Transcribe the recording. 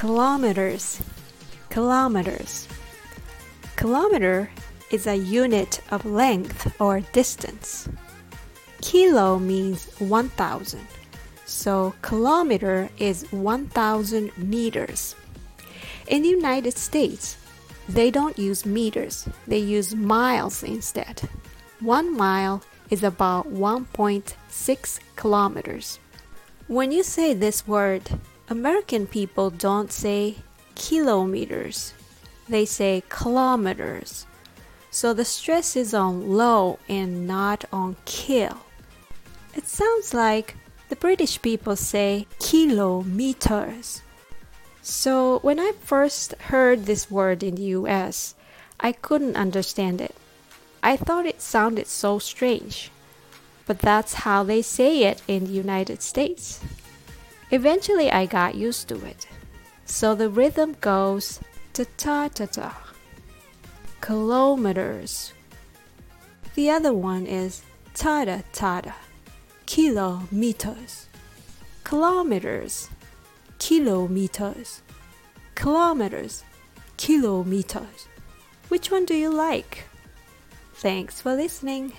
Kilometers. Kilometers. Kilometer is a unit of length or distance. Kilo means 1000. So kilometer is 1000 meters. In the United States, they don't use meters, they use miles instead. One mile is about 1.6 kilometers. When you say this word, American people don't say kilometers, they say kilometers. So the stress is on low and not on kill. It sounds like the British people say kilometers. So when I first heard this word in the US, I couldn't understand it. I thought it sounded so strange. But that's how they say it in the United States. Eventually, I got used to it. So the rhythm goes ta ta ta ta. Kilometers. The other one is tada tada. Kilometers. Kilometers. Kilometers. Kilometers. Kilometers. Which one do you like? Thanks for listening.